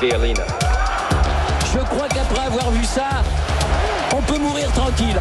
Je crois qu'après avoir vu ça, on peut mourir tranquille.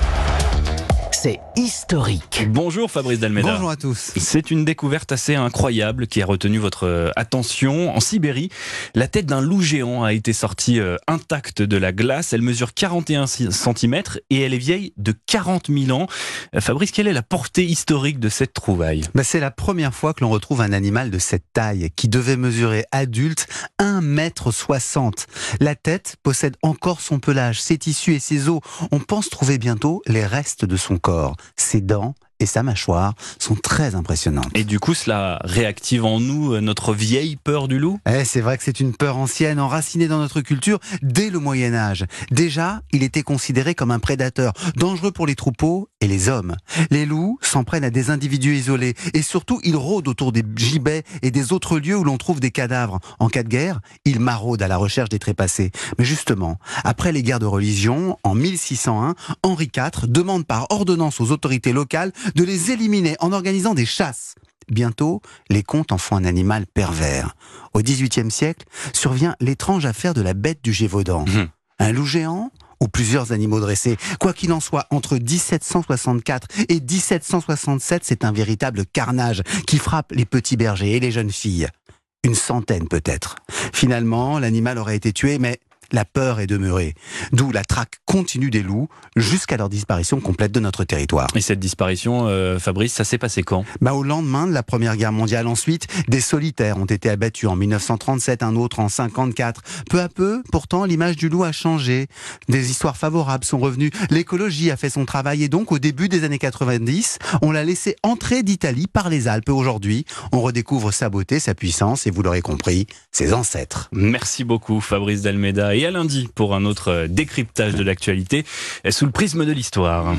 C'est historique. Bonjour Fabrice Dalméda. Bonjour à tous. C'est une découverte assez incroyable qui a retenu votre euh, attention. En Sibérie, la tête d'un loup géant a été sortie euh, intacte de la glace. Elle mesure 41 cm et elle est vieille de 40 000 ans. Euh, Fabrice, quelle est la portée historique de cette trouvaille? Bah, c'est la première fois que l'on retrouve un animal de cette taille qui devait mesurer adulte 1,60 m. La tête possède encore son pelage, ses tissus et ses os. On pense trouver bientôt les restes de son corps. Ses dents et sa mâchoire sont très impressionnantes. Et du coup, cela réactive en nous euh, notre vieille peur du loup? Eh, c'est vrai que c'est une peur ancienne, enracinée dans notre culture dès le Moyen Âge. Déjà, il était considéré comme un prédateur, dangereux pour les troupeaux et les hommes. Les loups s'en prennent à des individus isolés et surtout, ils rôdent autour des gibets et des autres lieux où l'on trouve des cadavres. En cas de guerre, ils maraudent à la recherche des trépassés. Mais justement, après les guerres de religion, en 1601, Henri IV demande par ordonnance aux autorités locales de les éliminer en organisant des chasses. Bientôt, les contes en font un animal pervers. Au XVIIIe siècle, survient l'étrange affaire de la bête du Gévaudan. Mmh. Un loup géant ou plusieurs animaux dressés. Quoi qu'il en soit, entre 1764 et 1767, c'est un véritable carnage qui frappe les petits bergers et les jeunes filles. Une centaine peut-être. Finalement, l'animal aurait été tué, mais la peur est demeurée. D'où la traque continue des loups jusqu'à leur disparition complète de notre territoire. Et cette disparition, euh, Fabrice, ça s'est passé quand? Bah, Au lendemain de la Première Guerre mondiale. Ensuite, des solitaires ont été abattus en 1937, un autre en 54. Peu à peu, pourtant, l'image du loup a changé. Des histoires favorables sont revenues. L'écologie a fait son travail et donc, au début des années 90, on l'a laissé entrer d'Italie par les Alpes. Aujourd'hui, on redécouvre sa beauté, sa puissance et, vous l'aurez compris, ses ancêtres. Merci beaucoup, Fabrice Dalméda et à lundi pour un autre décryptage de l'actualité sous le prisme de l'histoire.